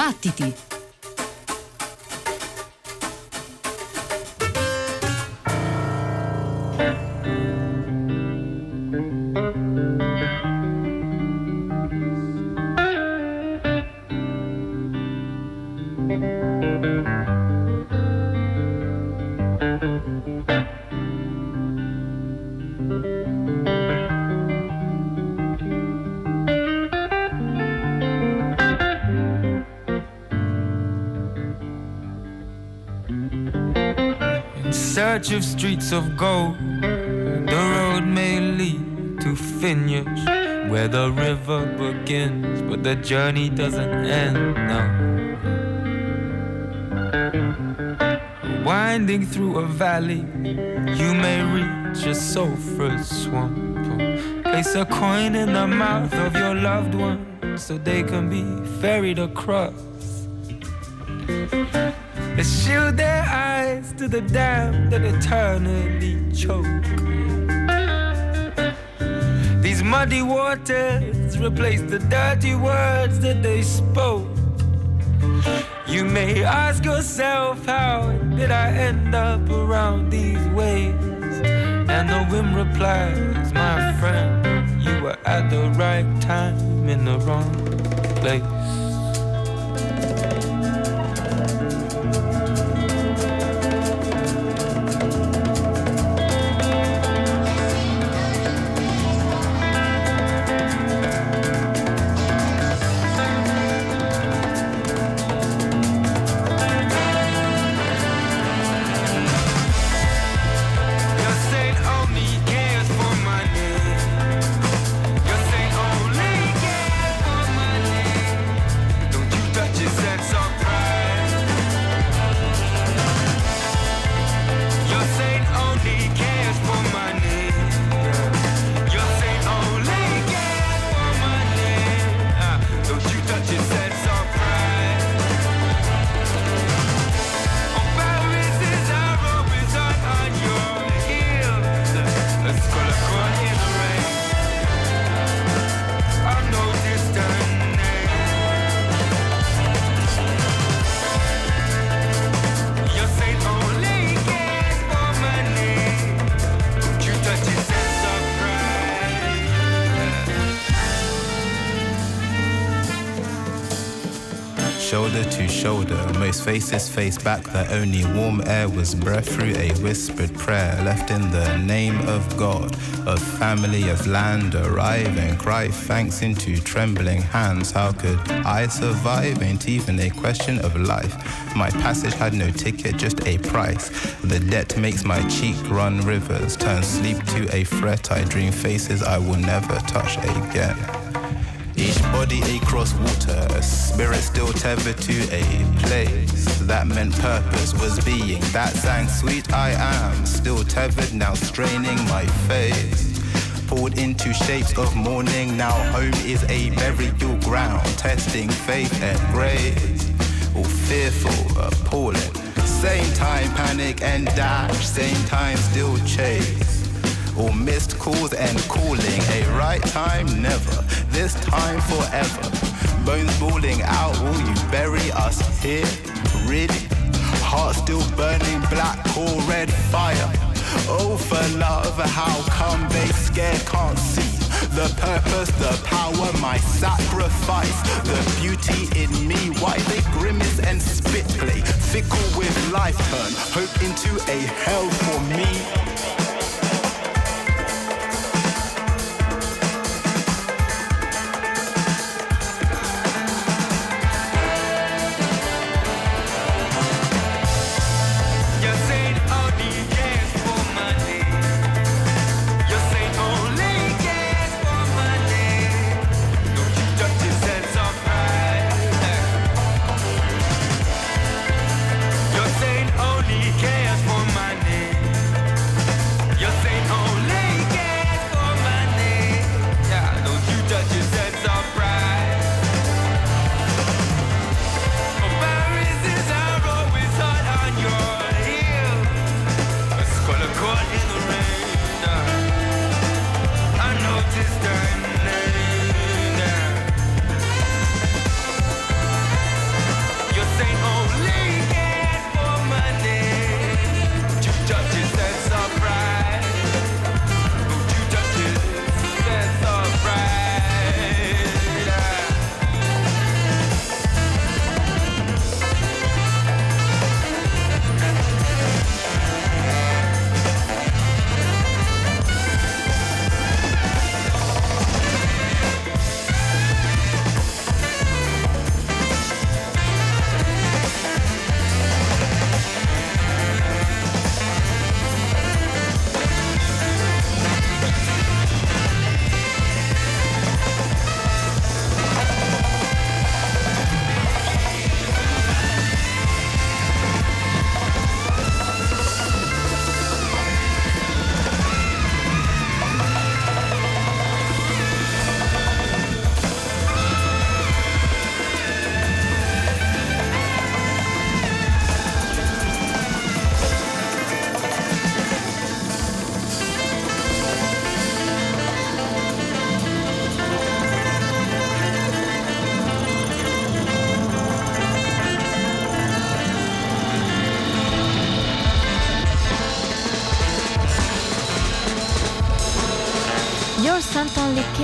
Battiti! Search of streets of gold. The road may lead to vineyards where the river begins, but the journey doesn't end now. Winding through a valley, you may reach a sulphurous swamp. Place a coin in the mouth of your loved one so they can be ferried across. They shield their eyes to the dam that eternally choke. These muddy waters replace the dirty words that they spoke. You may ask yourself, how did I end up around these ways? And the wind replies, my friend, you were at the right time in the wrong place. Faces face back that only warm air was breath through a whispered prayer left in the name of God, of family, of land, arrive and cry thanks into trembling hands. How could I survive? Ain't even a question of life. My passage had no ticket, just a price. The debt makes my cheek run rivers, turn sleep to a fret. I dream faces I will never touch again. Each body across water, a spirit still tethered to a place that meant purpose was being. That sang sweet I am, still tethered, now straining my face. Poured into shapes of mourning, now home is a burial ground, testing faith and grace. All fearful, appalling. Same time panic and dash, same time still chase or missed calls and calling. A right time, never. This time, forever. Bones balling out, will you bury us here? Really? Heart still burning black or red fire. Oh, for love, how come they scared can't see? The purpose, the power, my sacrifice, the beauty in me. Why they grimace and spit play? Fickle with life turn hope into a hell for me.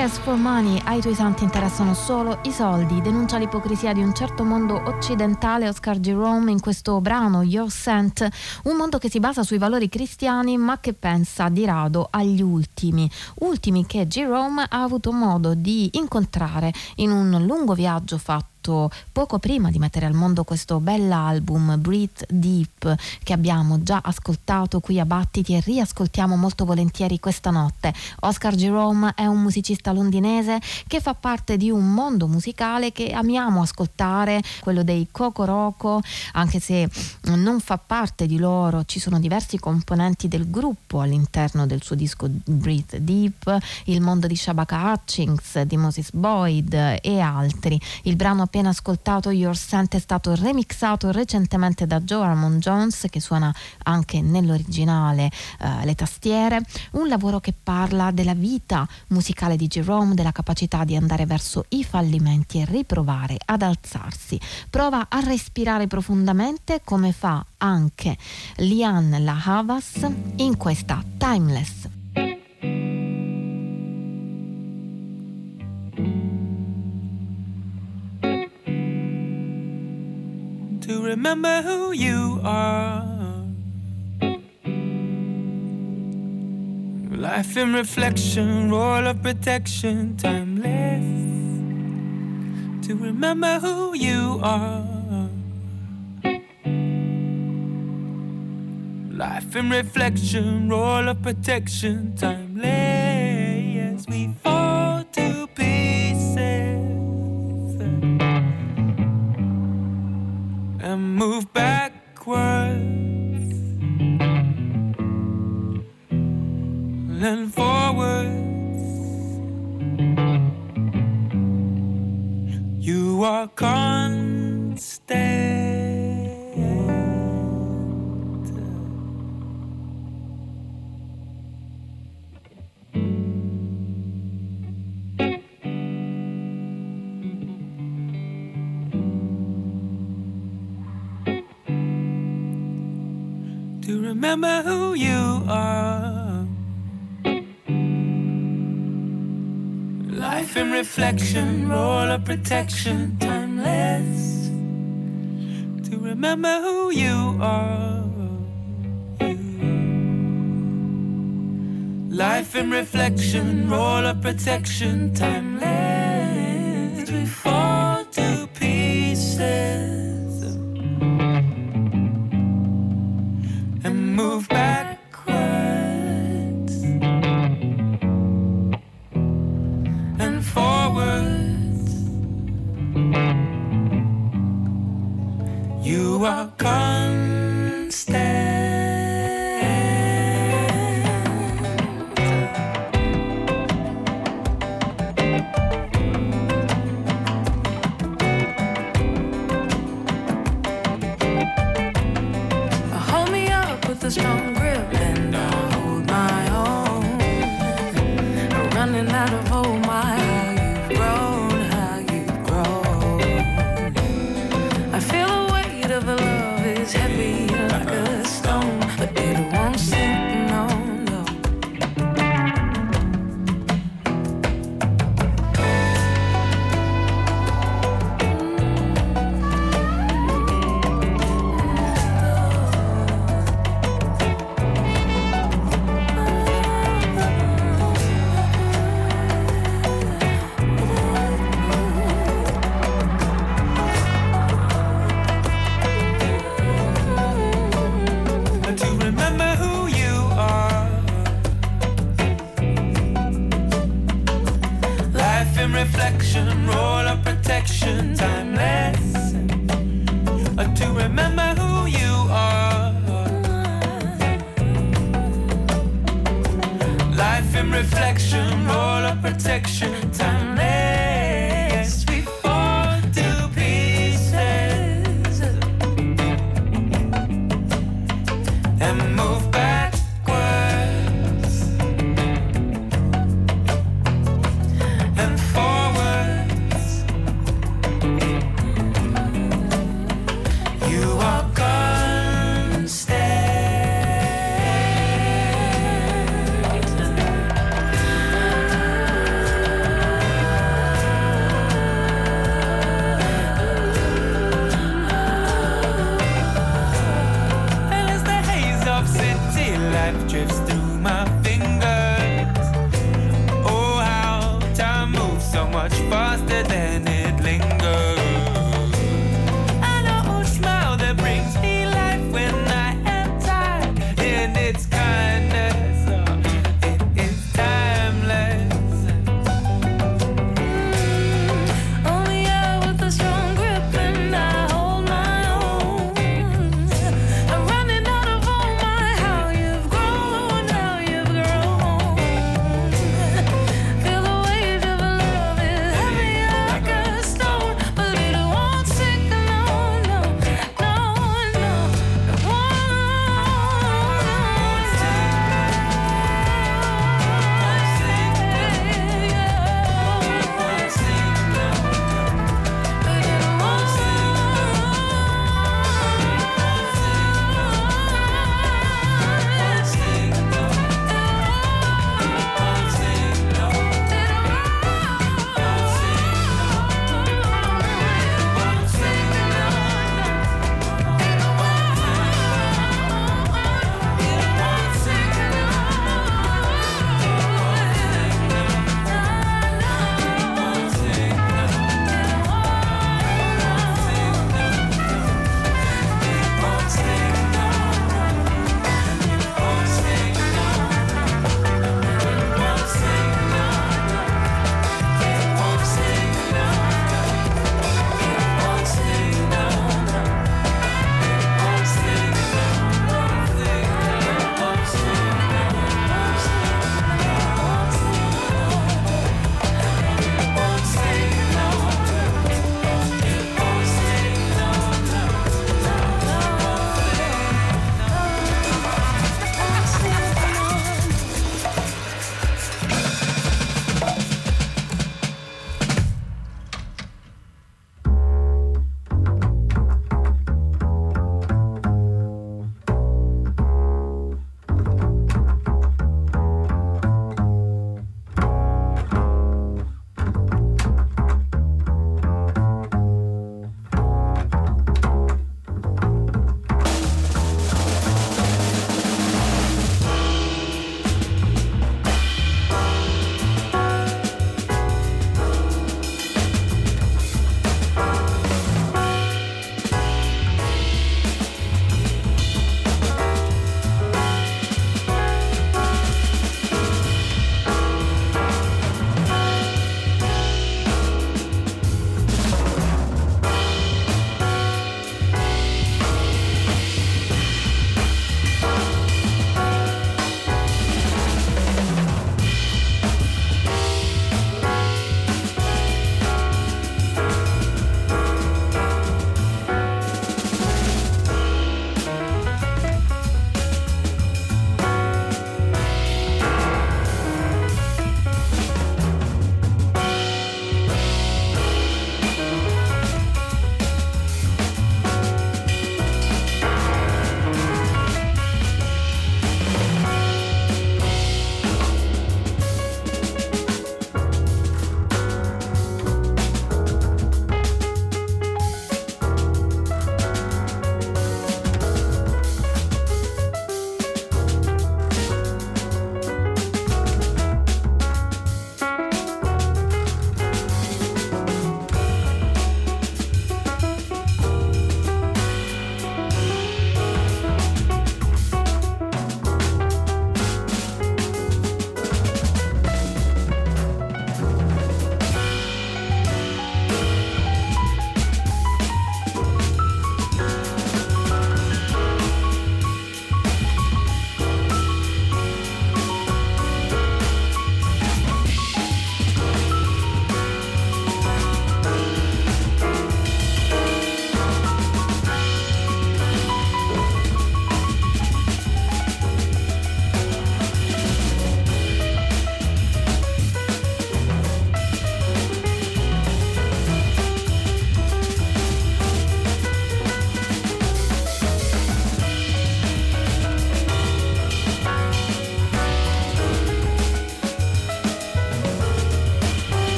Cares for money. Ai tuoi santi interessano solo i soldi. Denuncia l'ipocrisia di un certo mondo occidentale Oscar Jerome in questo brano Your Saint, un mondo che si basa sui valori cristiani ma che pensa di rado agli ultimi. Ultimi che Jerome ha avuto modo di incontrare in un lungo viaggio fatto fatto poco prima di mettere al mondo questo bell'album Breathe Deep che abbiamo già ascoltato qui a Battiti e riascoltiamo molto volentieri questa notte. Oscar Jerome è un musicista londinese che fa parte di un mondo musicale che amiamo ascoltare, quello dei Coco Roco, anche se non fa parte di loro, ci sono diversi componenti del gruppo all'interno del suo disco Breathe Deep, il mondo di Shabaka Hutchings, di Moses Boyd e altri. Il brano appena ascoltato Your Scent è stato remixato recentemente da Joe Armond Jones che suona anche nell'originale eh, le tastiere, un lavoro che parla della vita musicale di Jerome, della capacità di andare verso i fallimenti e riprovare ad alzarsi. Prova a respirare profondamente come fa anche Lian La Havas in questa Timeless. To remember who you are. Life in reflection, role of protection, timeless. To remember who you are. Life in reflection, role of protection, timeless. We fall move backwards and forwards. You are constant. Remember who you are. Life in reflection, roll of protection, timeless. To remember who you are. Life in reflection, roll of protection, timeless. We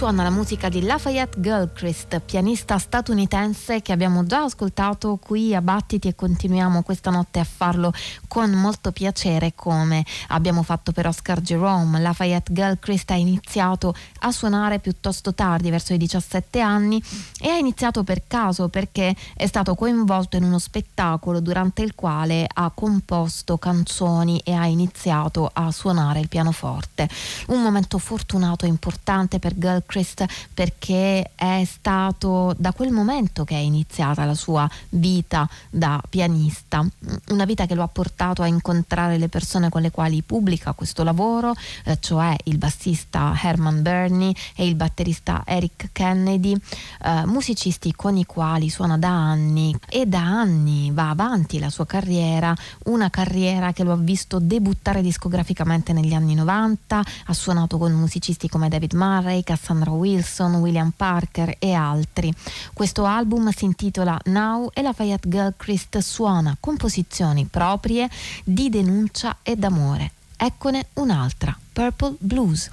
suona la musica di Lafayette Gilchrist, pianista statunitense che abbiamo già ascoltato qui a Battiti e continuiamo questa notte a farlo con molto piacere come abbiamo fatto per Oscar Jerome. Lafayette Gilchrist ha iniziato a suonare piuttosto tardi, verso i 17 anni, e ha iniziato per caso perché è stato coinvolto in uno spettacolo durante il quale ha composto canzoni e ha iniziato a suonare il pianoforte. Un momento fortunato e importante per Gilchrist perché è stato da quel momento che è iniziata la sua vita da pianista, una vita che lo ha portato a incontrare le persone con le quali pubblica questo lavoro, eh, cioè il bassista Herman Burney e il batterista Eric Kennedy, eh, musicisti con i quali suona da anni. E da anni va avanti la sua carriera, una carriera che lo ha visto debuttare discograficamente negli anni 90, ha suonato con musicisti come David Murray, Cassandra Wilson, William Parker e altri. Questo album si intitola Now e Lafayette Gilchrist suona composizioni proprie di denuncia e d'amore. Eccone un'altra, Purple Blues.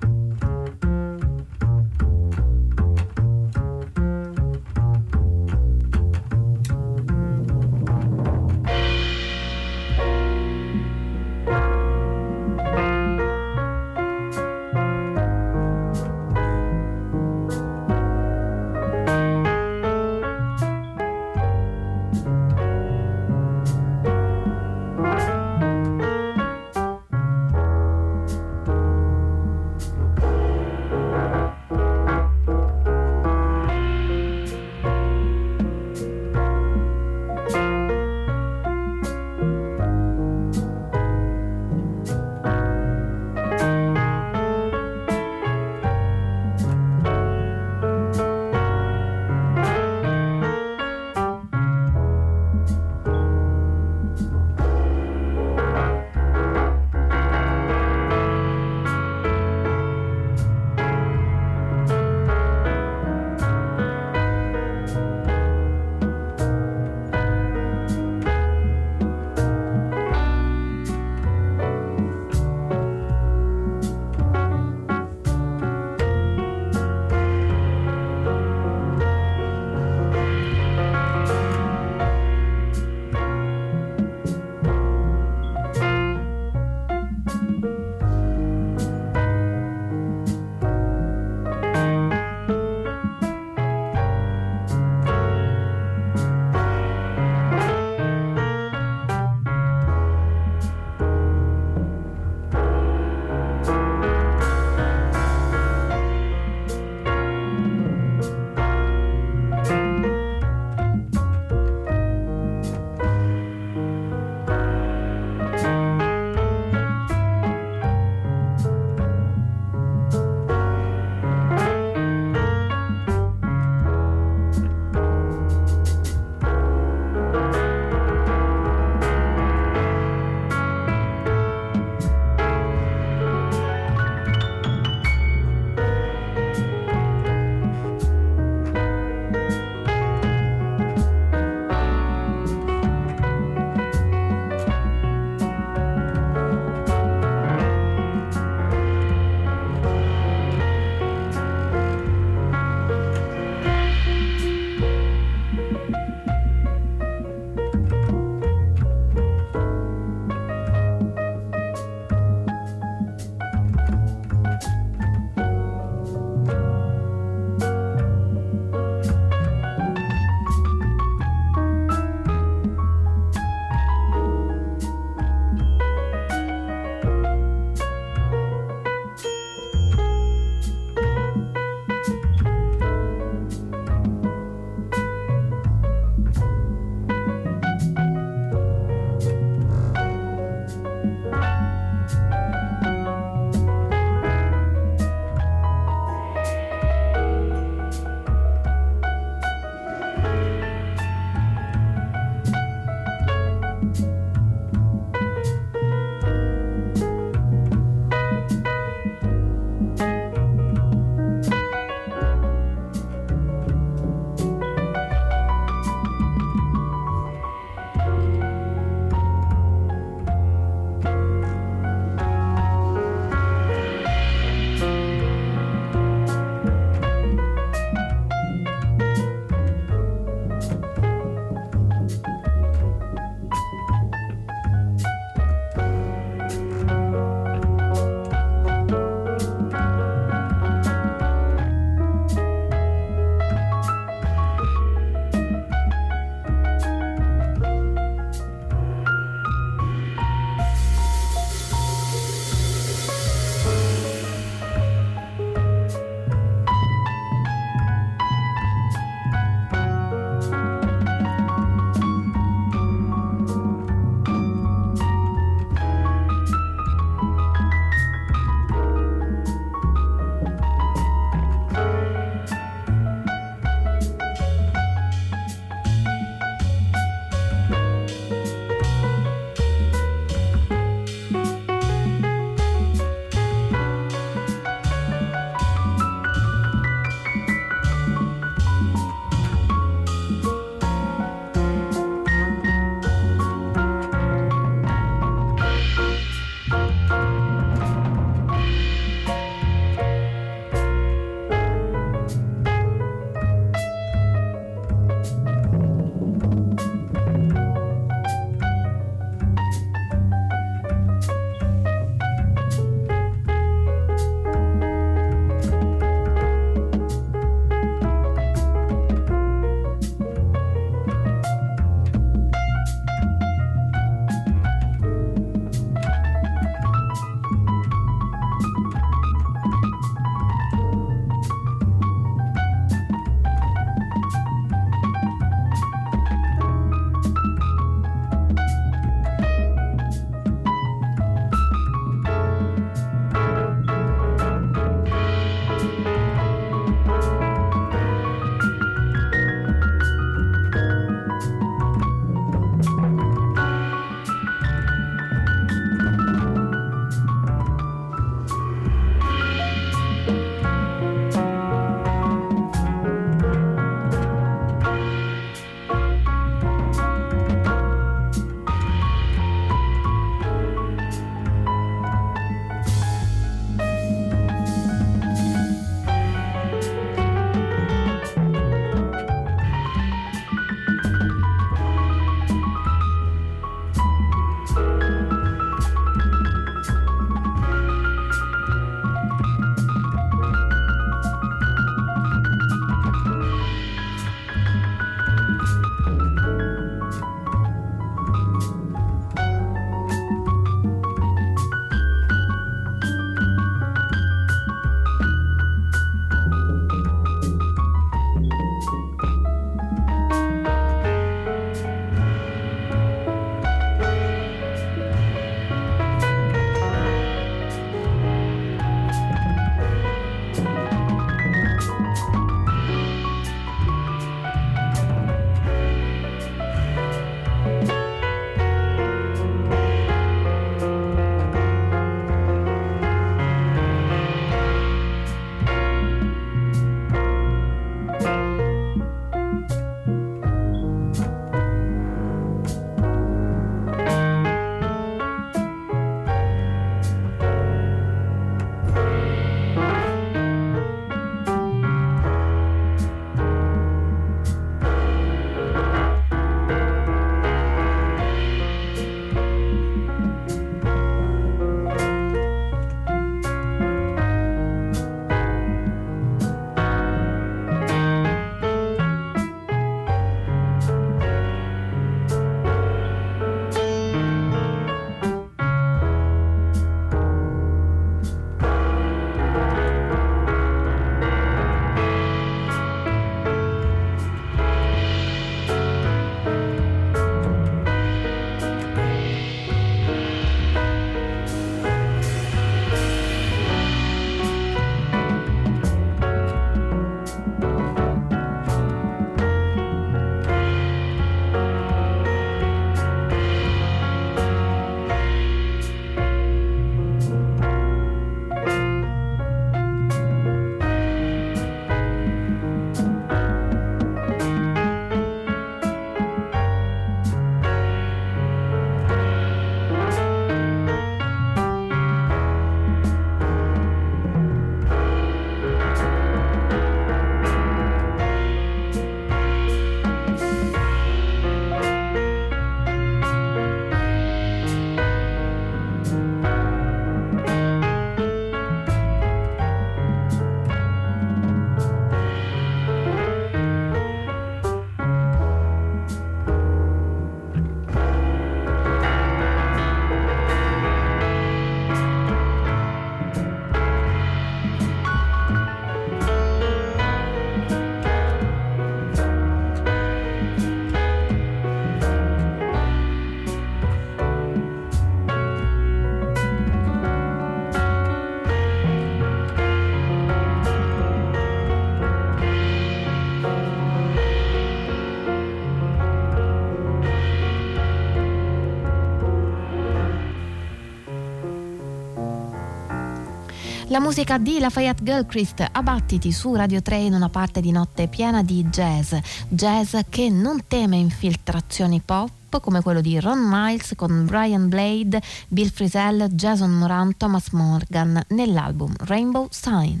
La musica di Lafayette Gilchrist, abbattiti su Radio 3 in una parte di notte piena di jazz, jazz che non teme infiltrazioni pop come quello di Ron Miles con Brian Blade, Bill Frisell, Jason Moran, Thomas Morgan nell'album Rainbow Sign.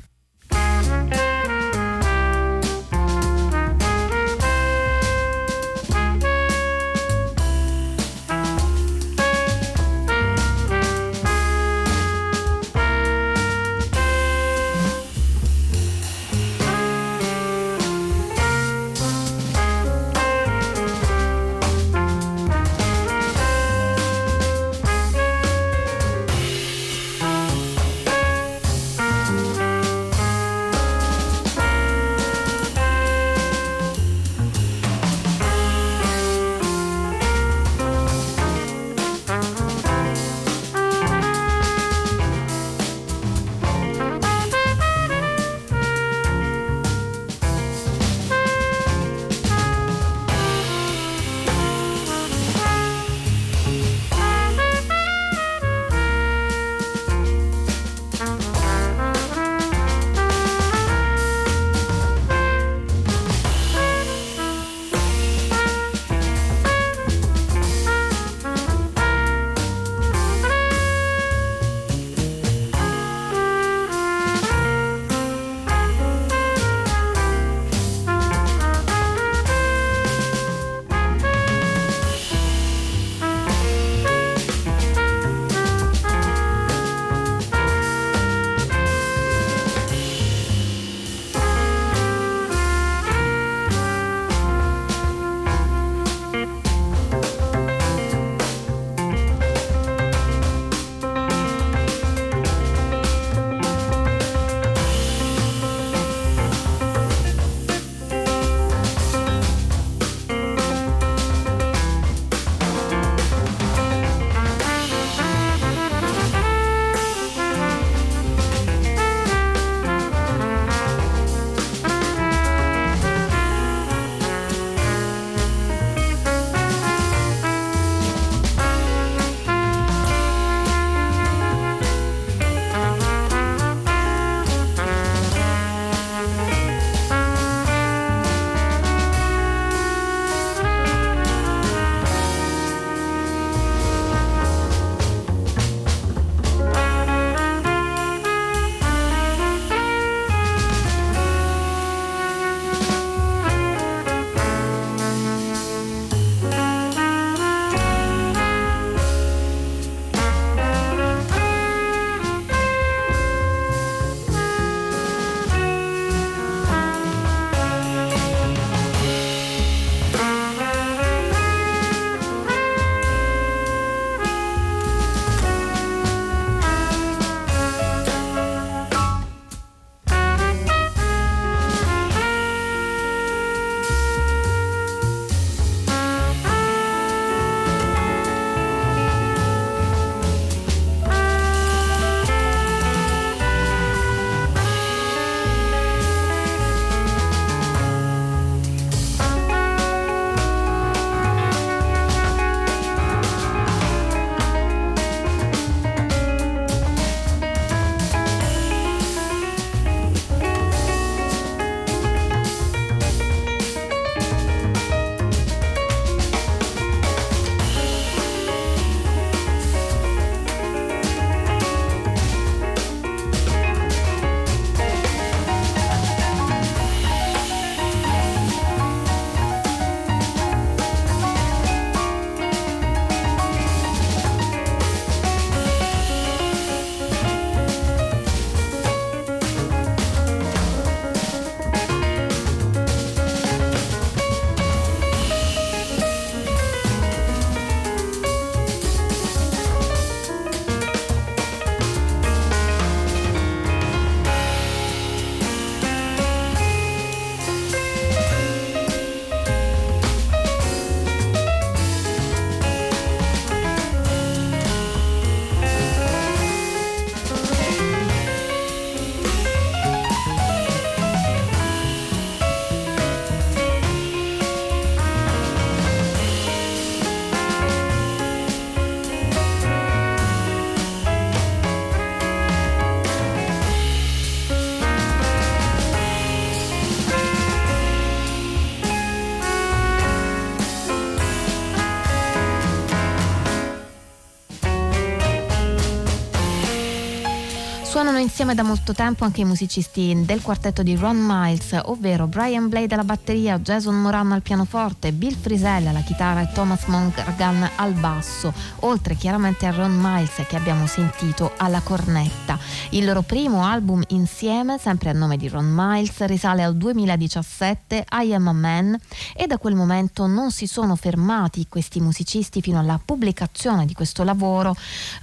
Insieme da molto tempo anche i musicisti del quartetto di Ron Miles, ovvero Brian Blade alla batteria, Jason Moran al pianoforte, Bill Frisell alla chitarra e Thomas Mongan al basso, oltre chiaramente a Ron Miles che abbiamo sentito alla cornetta. Il loro primo album insieme, sempre a nome di Ron Miles, risale al 2017, I Am a Man, e da quel momento non si sono fermati questi musicisti fino alla pubblicazione di questo lavoro,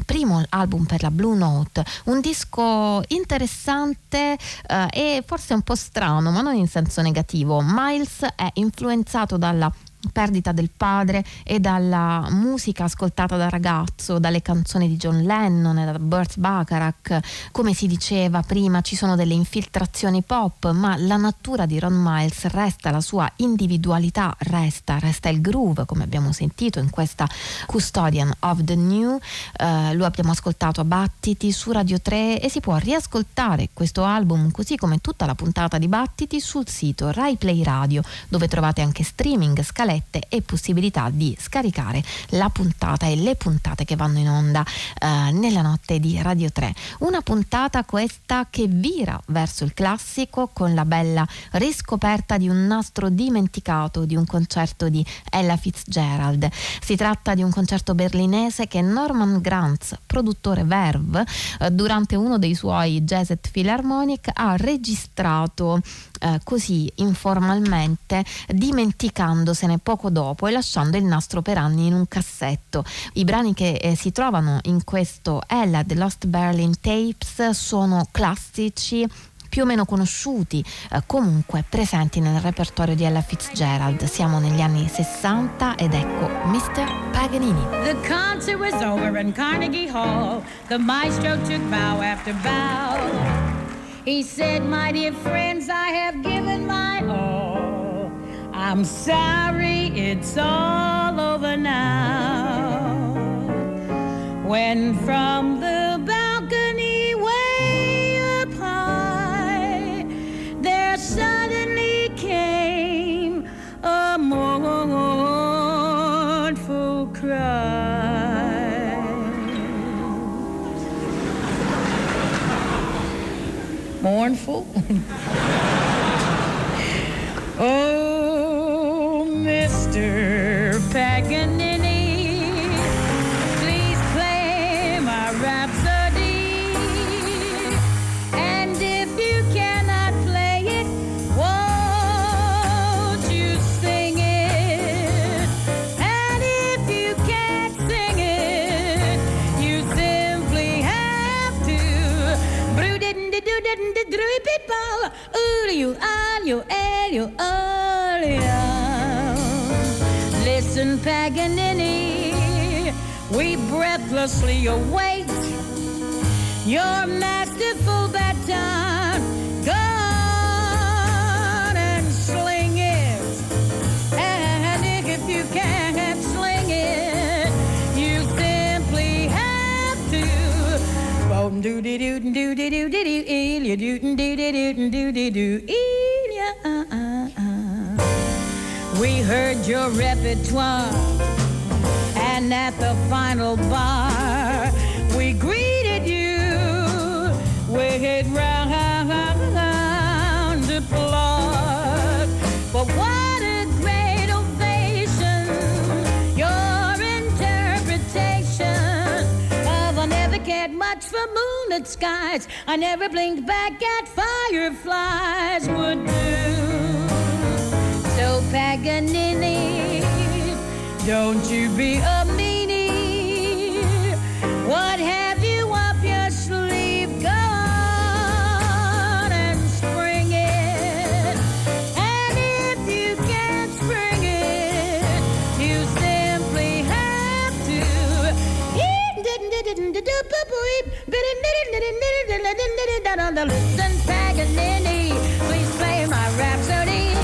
primo album per la Blue Note, un disco interessante eh, e forse un po' strano, ma non in senso negativo. Miles è influenzato dalla perdita del padre e dalla musica ascoltata da ragazzo, dalle canzoni di John Lennon e da Burt Bacharach. Come si diceva prima, ci sono delle infiltrazioni pop, ma la natura di Ron Miles resta, la sua individualità resta, resta il groove, come abbiamo sentito in questa Custodian of the New. Uh, lo abbiamo ascoltato a Battiti su Radio 3 e si può riascoltare questo album, così come tutta la puntata di Battiti, sul sito Rai Play Radio, dove trovate anche streaming, scalette scalette e possibilità di scaricare la puntata e le puntate che vanno in onda eh, nella notte di Radio 3. Una puntata questa che vira verso il classico con la bella riscoperta di un nastro dimenticato di un concerto di Ella Fitzgerald. Si tratta di un concerto berlinese che Norman Granz, produttore Verve, eh, durante uno dei suoi Jazzet Philharmonic ha registrato eh, così informalmente dimenticandosene poco dopo e lasciando il nastro per anni in un cassetto. I brani che eh, si trovano in questo Ella The Lost Berlin Tapes sono classici più o meno conosciuti, eh, comunque presenti nel repertorio di Ella Fitzgerald. Siamo negli anni 60 ed ecco Mr. Paganini. The concert was over in Carnegie Hall. The maestro took bow after bow. He said, My dear friends, I have given my all. I'm sorry it's all over now. When from the balcony Mournful? oh, Merry people, you are, you are. Listen, Paganini, we breathlessly await your masterful baton. do de do do de do de do do do de do do de do We heard your repertoire, and at the final bar, we greeted you with round applause. But what? For moonlit skies. I never blinked back at fireflies would do. So Paganini, don't you be a meanie. Listen, Paganini, please play my rhapsody.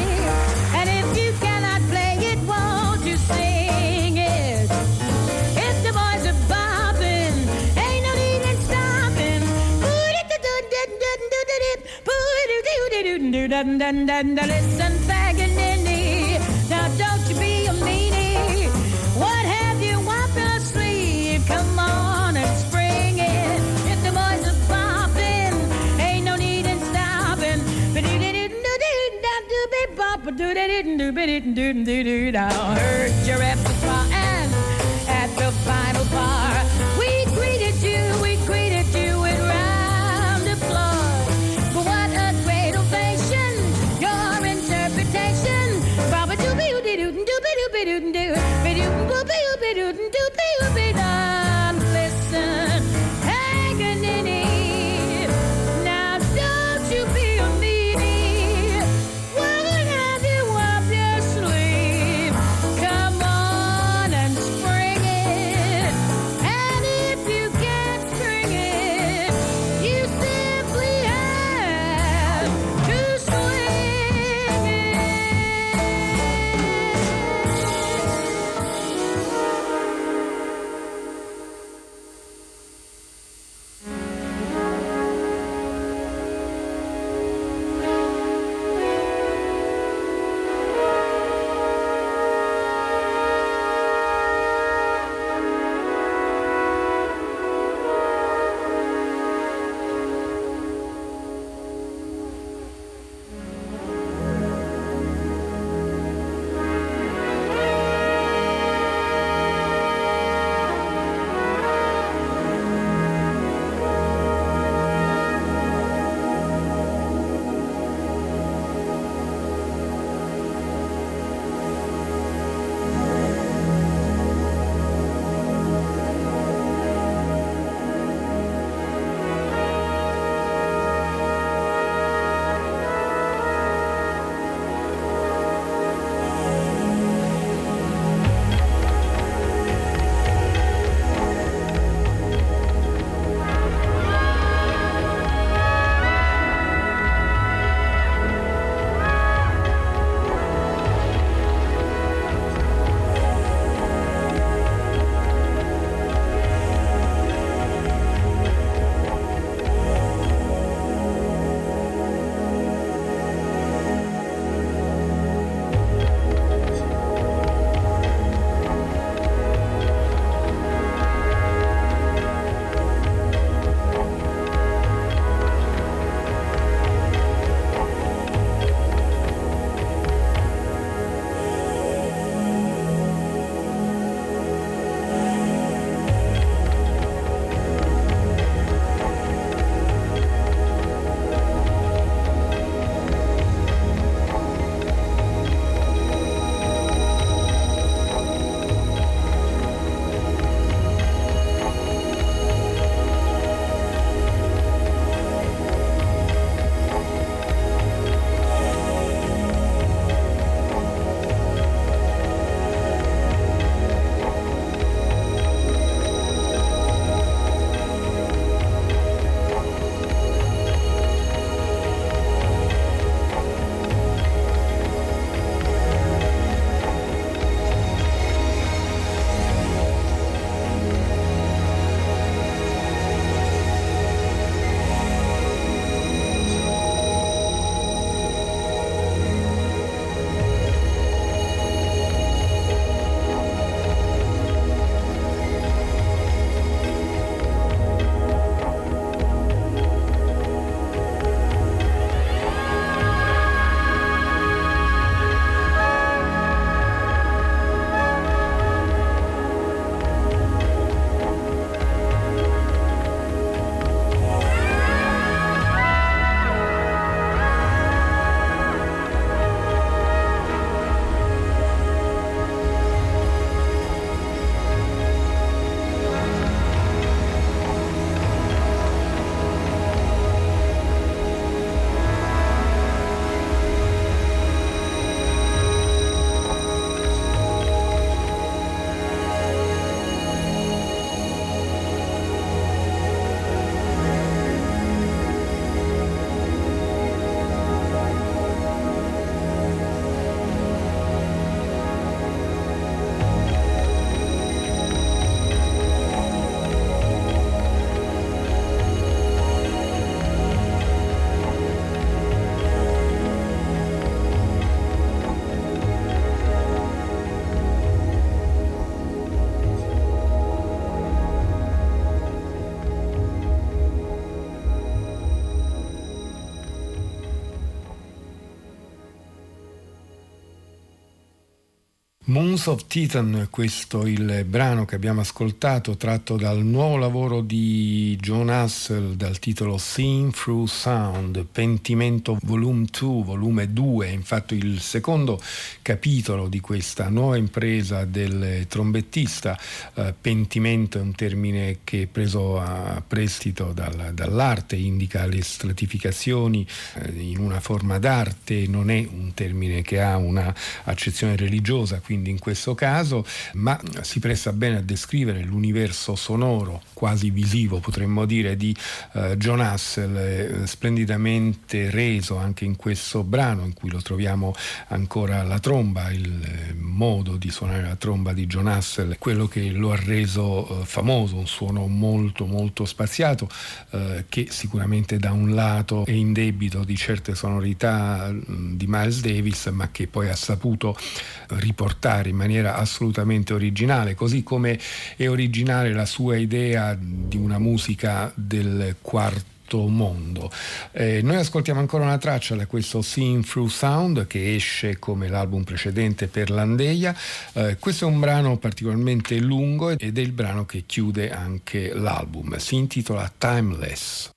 And if you cannot play it, won't you sing it? If the boys are bopping, ain't no need in stopping. Listen, do da do do do do do do do do. Heard your rap Moons of Titan, questo il brano che abbiamo ascoltato tratto dal nuovo lavoro di John Hassel dal titolo Seeing Through Sound, Pentimento Volume 2, volume 2, infatti il secondo capitolo di questa nuova impresa del trombettista. Eh, pentimento è un termine che preso a prestito dal, dall'arte, indica le stratificazioni eh, in una forma d'arte, non è un termine che ha una accezione religiosa, quindi quindi in questo caso, ma si presta bene a descrivere l'universo sonoro, quasi visivo potremmo dire, di eh, John Hassel, eh, splendidamente reso anche in questo brano in cui lo troviamo ancora alla tromba, il eh, modo di suonare la tromba di John Hassel, quello che lo ha reso eh, famoso, un suono molto molto spaziato eh, che sicuramente da un lato è in debito di certe sonorità mm, di Miles Davis, ma che poi ha saputo riportare portare in maniera assolutamente originale, così come è originale la sua idea di una musica del quarto mondo. Eh, noi ascoltiamo ancora una traccia da questo Seeing Through Sound che esce come l'album precedente per Landeia. Eh, questo è un brano particolarmente lungo ed è il brano che chiude anche l'album. Si intitola Timeless.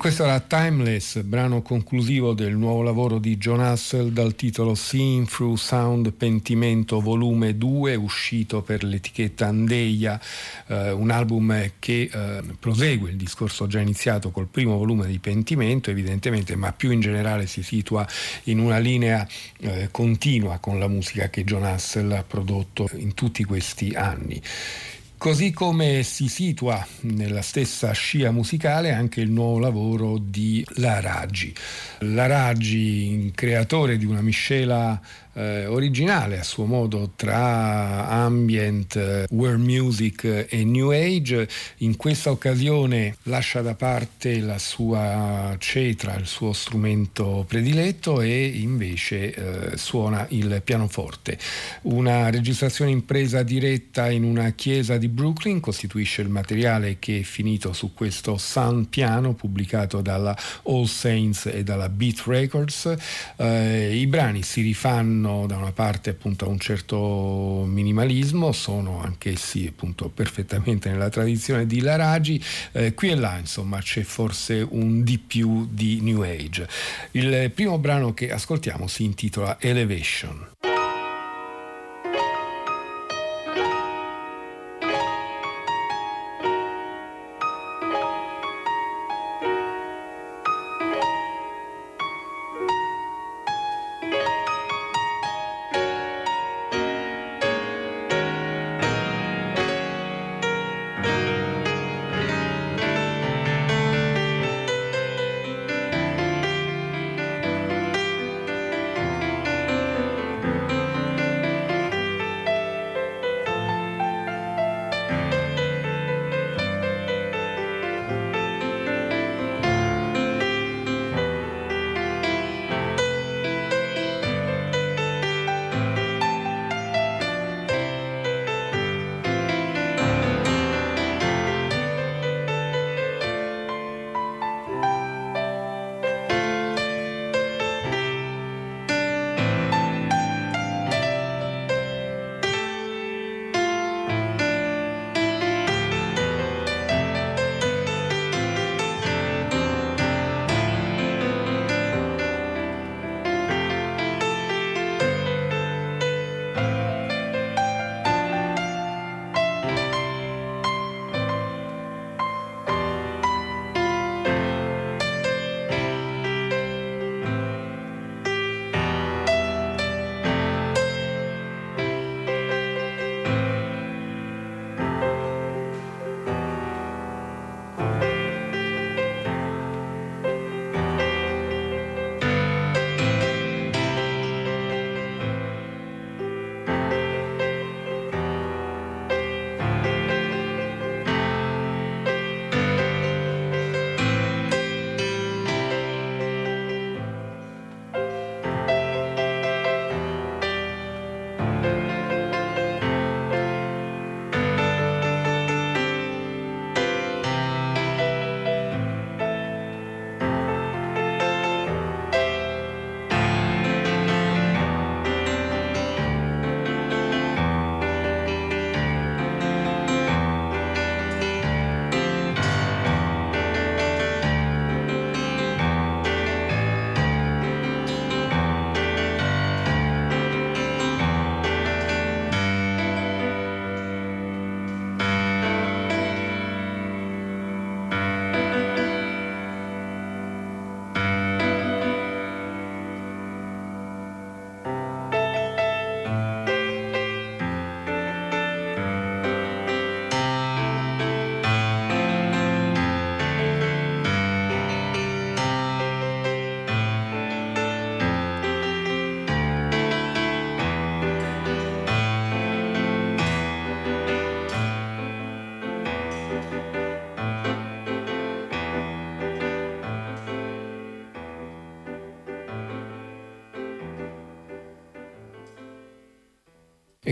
Questo era Timeless, brano conclusivo del nuovo lavoro di John Hassel dal titolo Seeing Through Sound Pentimento volume 2, uscito per l'etichetta Andeia, eh, un album che eh, prosegue il discorso già iniziato col primo volume di Pentimento, evidentemente, ma più in generale si situa in una linea eh, continua con la musica che John Hassel ha prodotto in tutti questi anni. Così come si situa nella stessa scia musicale anche il nuovo lavoro di La Raggi. La Raggi, creatore di una miscela eh, originale a suo modo tra ambient, eh, world music e new age. In questa occasione lascia da parte la sua cetra, il suo strumento prediletto e invece eh, suona il pianoforte. Una registrazione in presa diretta in una chiesa di Brooklyn costituisce il materiale che è finito su questo Sun Piano pubblicato dalla All Saints e dalla Beat Records. Eh, I brani si rifanno hanno da una parte appunto un certo minimalismo, sono anch'essi appunto perfettamente nella tradizione di Laragi, eh, qui e là insomma c'è forse un di più di New Age. Il primo brano che ascoltiamo si intitola Elevation.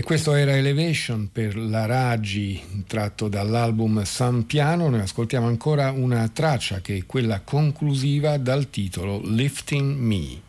Questo era Elevation per la Raggi tratto dall'album San Piano. Noi ascoltiamo ancora una traccia che è quella conclusiva dal titolo Lifting Me.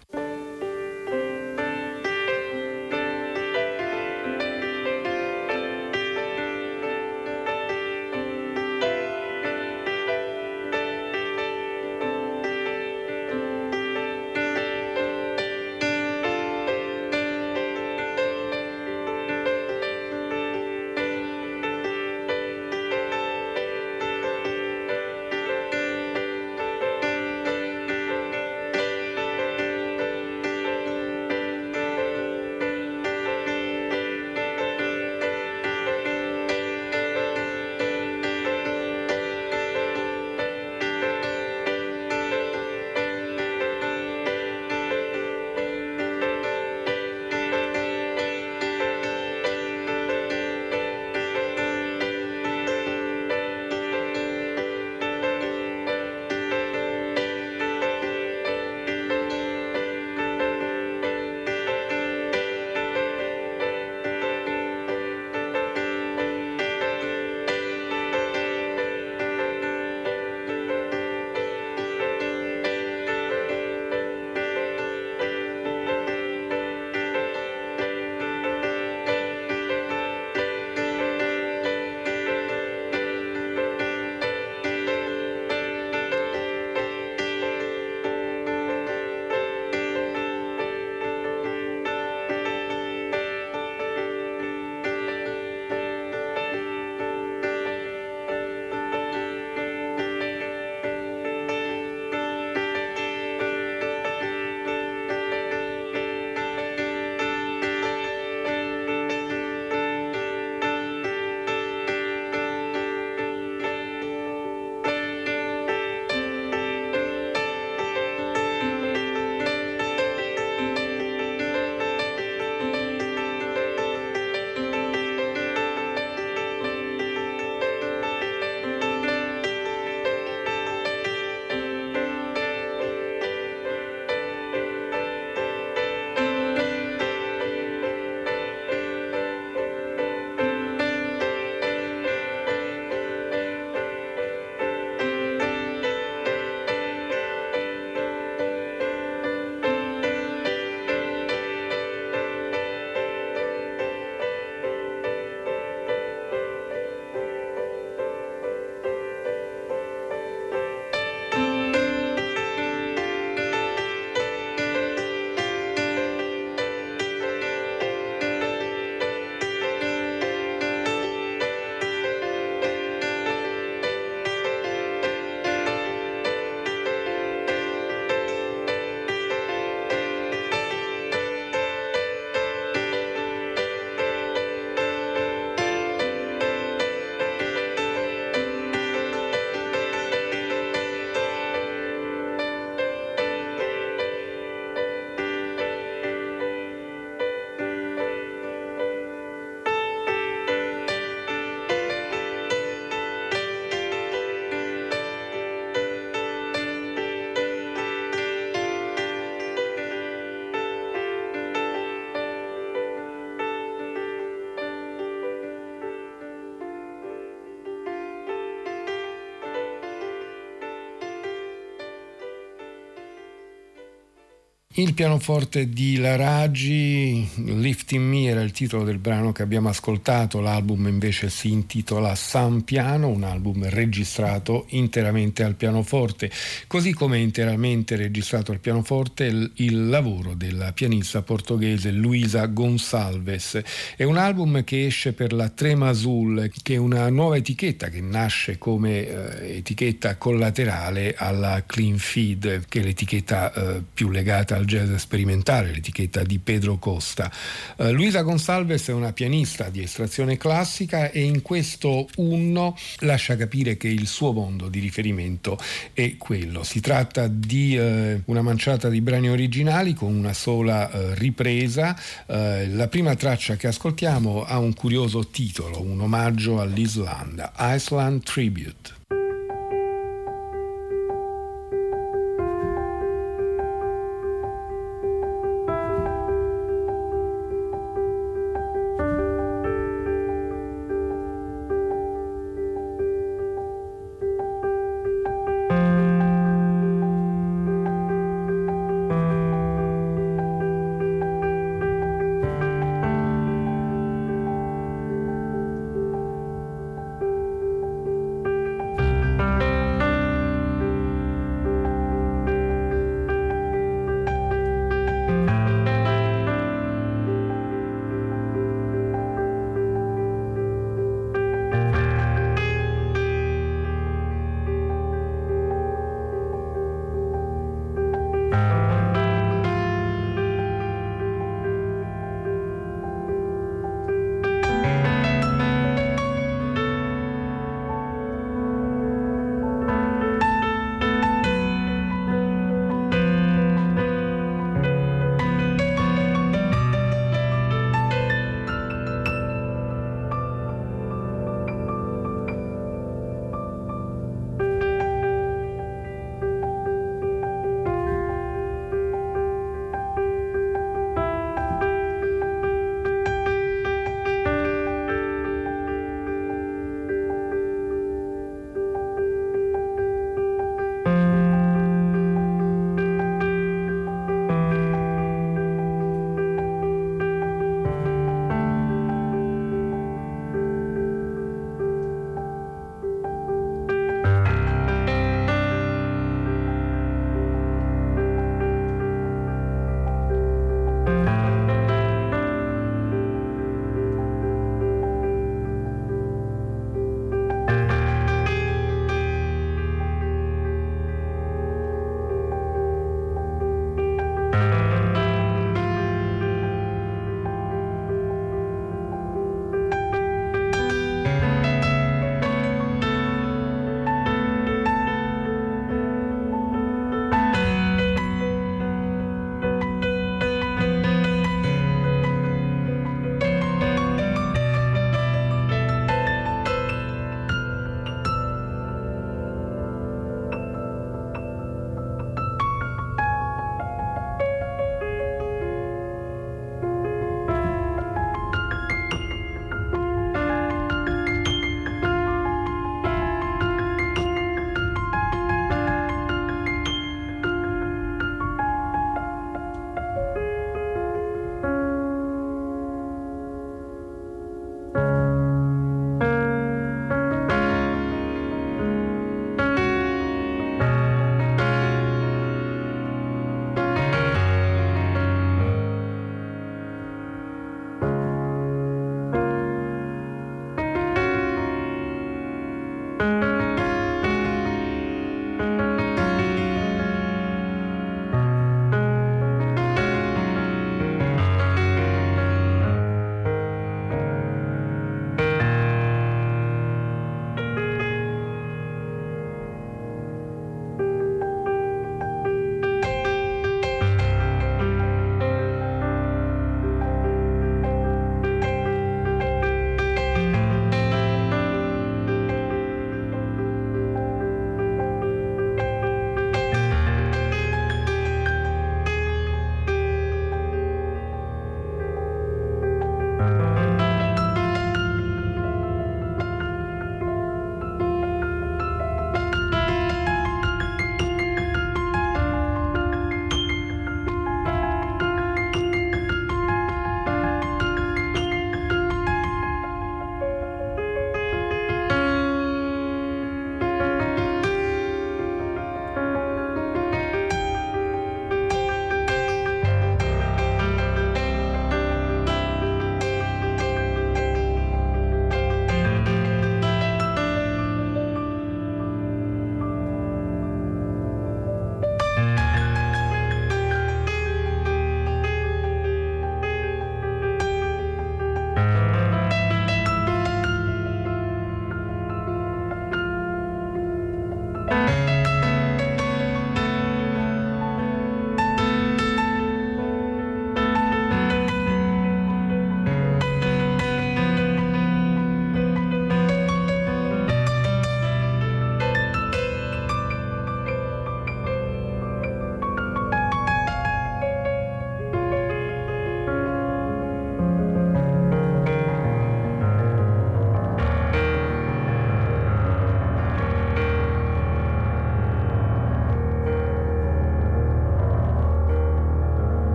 Il pianoforte di Laragi, Lifting Me era il titolo del brano che abbiamo ascoltato, l'album invece si intitola San Piano, un album registrato interamente al pianoforte, così come interamente registrato al pianoforte il, il lavoro della pianista portoghese Luisa Gonçalves. È un album che esce per la Trema Azul, che è una nuova etichetta che nasce come eh, etichetta collaterale alla Clean Feed, che è l'etichetta eh, più legata al jazz sperimentale, l'etichetta di Pedro Costa. Uh, Luisa Gonsalves è una pianista di estrazione classica e in questo unno lascia capire che il suo mondo di riferimento è quello. Si tratta di uh, una manciata di brani originali con una sola uh, ripresa. la prima traccia che ascoltiamo ha un curioso titolo, un omaggio all'Islanda, Iceland Tribute.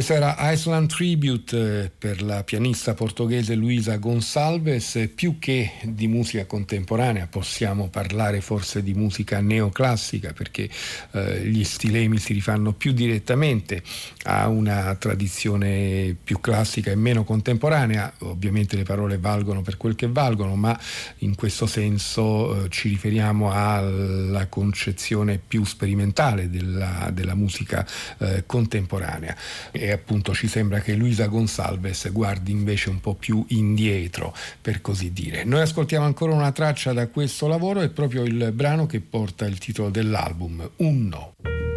Questa era Iceland Tribute eh, per la pianista portoghese Luisa Gonçalves. Più che di musica contemporanea possiamo parlare forse di musica neoclassica perché eh, gli stilemi si rifanno più direttamente a una tradizione più classica e meno contemporanea. Ovviamente le parole valgono per quel che valgono, ma in questo senso eh, ci riferiamo alla concezione più sperimentale della, della musica eh, contemporanea e appunto ci sembra che Luisa Gonsalves guardi invece un po' più indietro, per così dire. Noi ascoltiamo ancora una traccia da questo lavoro, è proprio il brano che porta il titolo dell'album, Un no.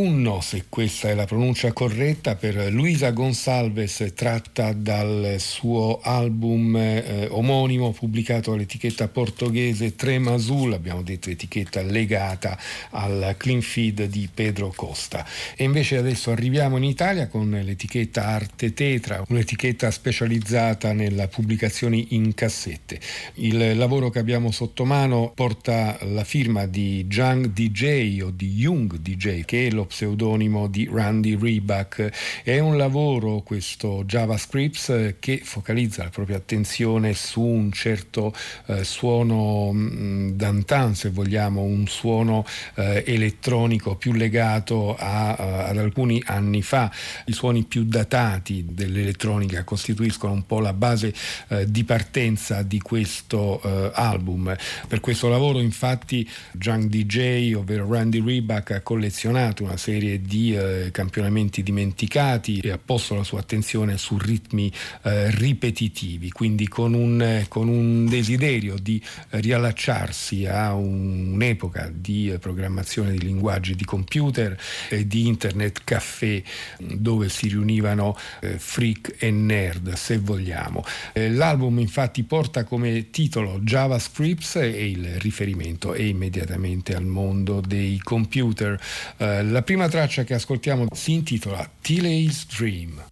Unno, se questa è la pronuncia corretta, per Luisa Gonsalves tratta dal suo album eh, omonimo pubblicato all'etichetta portoghese Tremazul, abbiamo detto etichetta legata al clean feed di Pedro Costa. E invece adesso arriviamo in Italia con l'etichetta Arte Tetra, un'etichetta specializzata nella pubblicazione in cassette. Il lavoro che abbiamo sotto mano porta la firma di Jung DJ o di Jung DJ, che lo pseudonimo di Randy Reback. È un lavoro, questo JavaScript, che focalizza la propria attenzione su un certo eh, suono mh, d'antan, se vogliamo, un suono eh, elettronico più legato a, a, ad alcuni anni fa. I suoni più datati dell'elettronica costituiscono un po' la base eh, di partenza di questo eh, album. Per questo lavoro, infatti, Junk DJ, ovvero Randy Reback, ha collezionato una serie di eh, campionamenti dimenticati e ha posto la sua attenzione su ritmi eh, ripetitivi, quindi con un, con un, desiderio di riallacciarsi a un, un'epoca di programmazione di linguaggi di computer e di internet caffè dove si riunivano eh, freak e nerd se vogliamo. Eh, l'album infatti porta come titolo JavaScript e il riferimento è immediatamente al mondo dei computer. Eh, la prima traccia che ascoltiamo si intitola Tilley's Dream.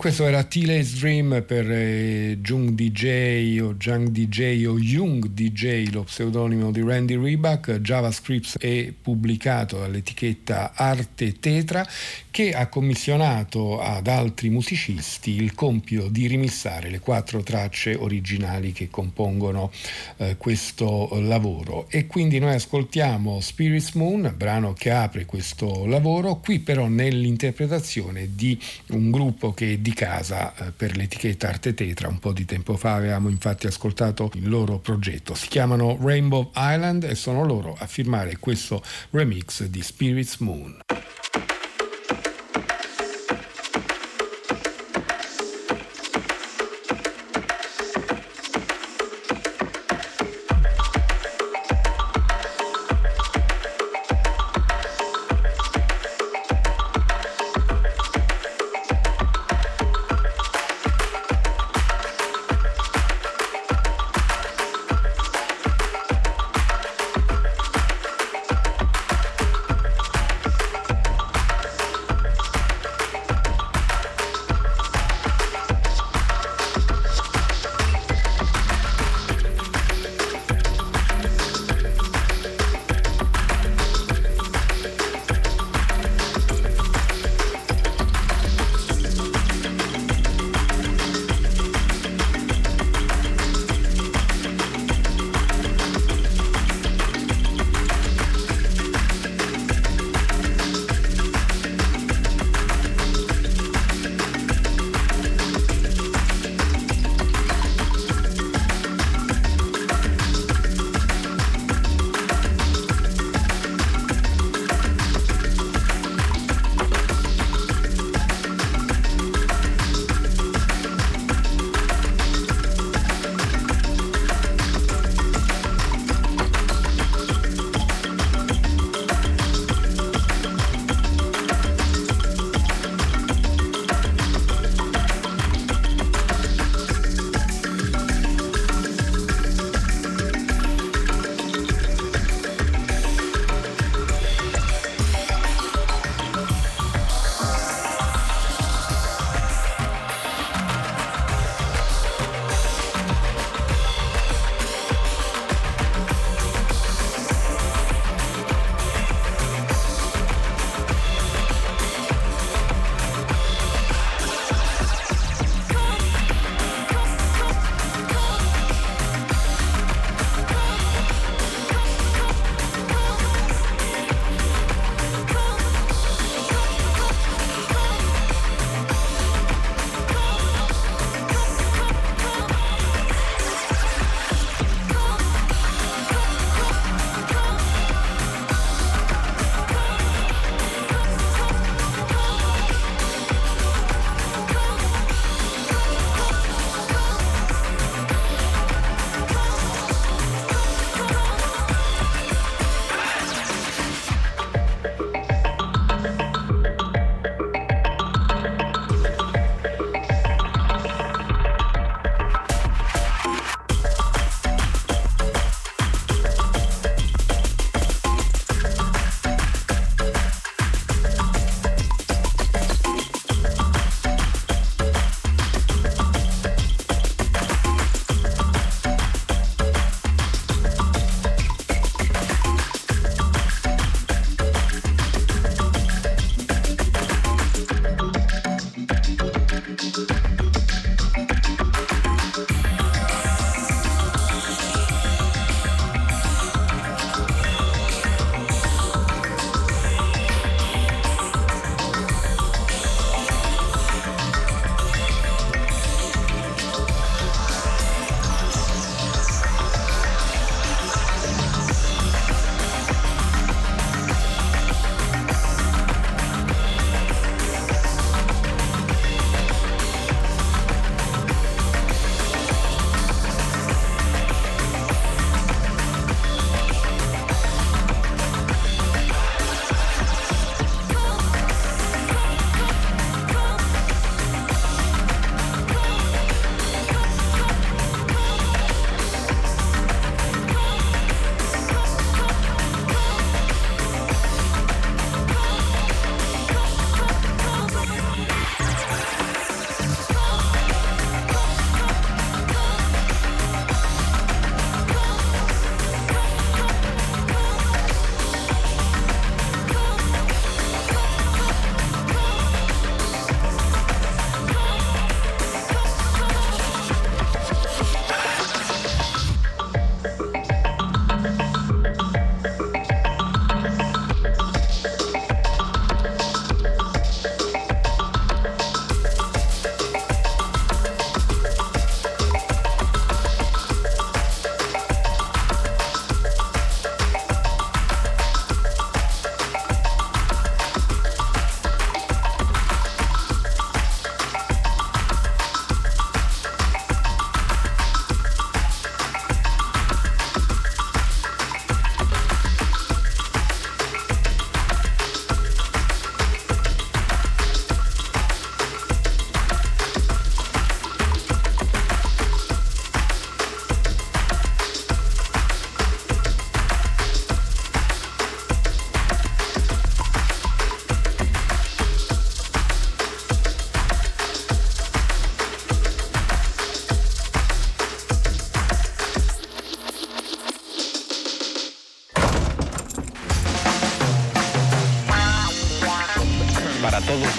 Questo era Teenage Dream per eh, Jung DJ o Jung DJ o Jung DJ, lo pseudonimo di Randy Reebok. JavaScript è pubblicato dall'etichetta Arte Tetra che ha commissionato ad altri musicisti il compito di rimissare le quattro tracce originali che compongono eh, questo lavoro. E quindi noi ascoltiamo Spirits Moon, brano che apre questo lavoro, qui però nell'interpretazione di un gruppo che è di casa eh, per l'etichetta Arte Tetra. Un po' di tempo fa avevamo infatti ascoltato il loro progetto. Si chiamano Rainbow Island e sono loro a firmare questo remix di Spirits Moon.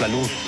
La luz.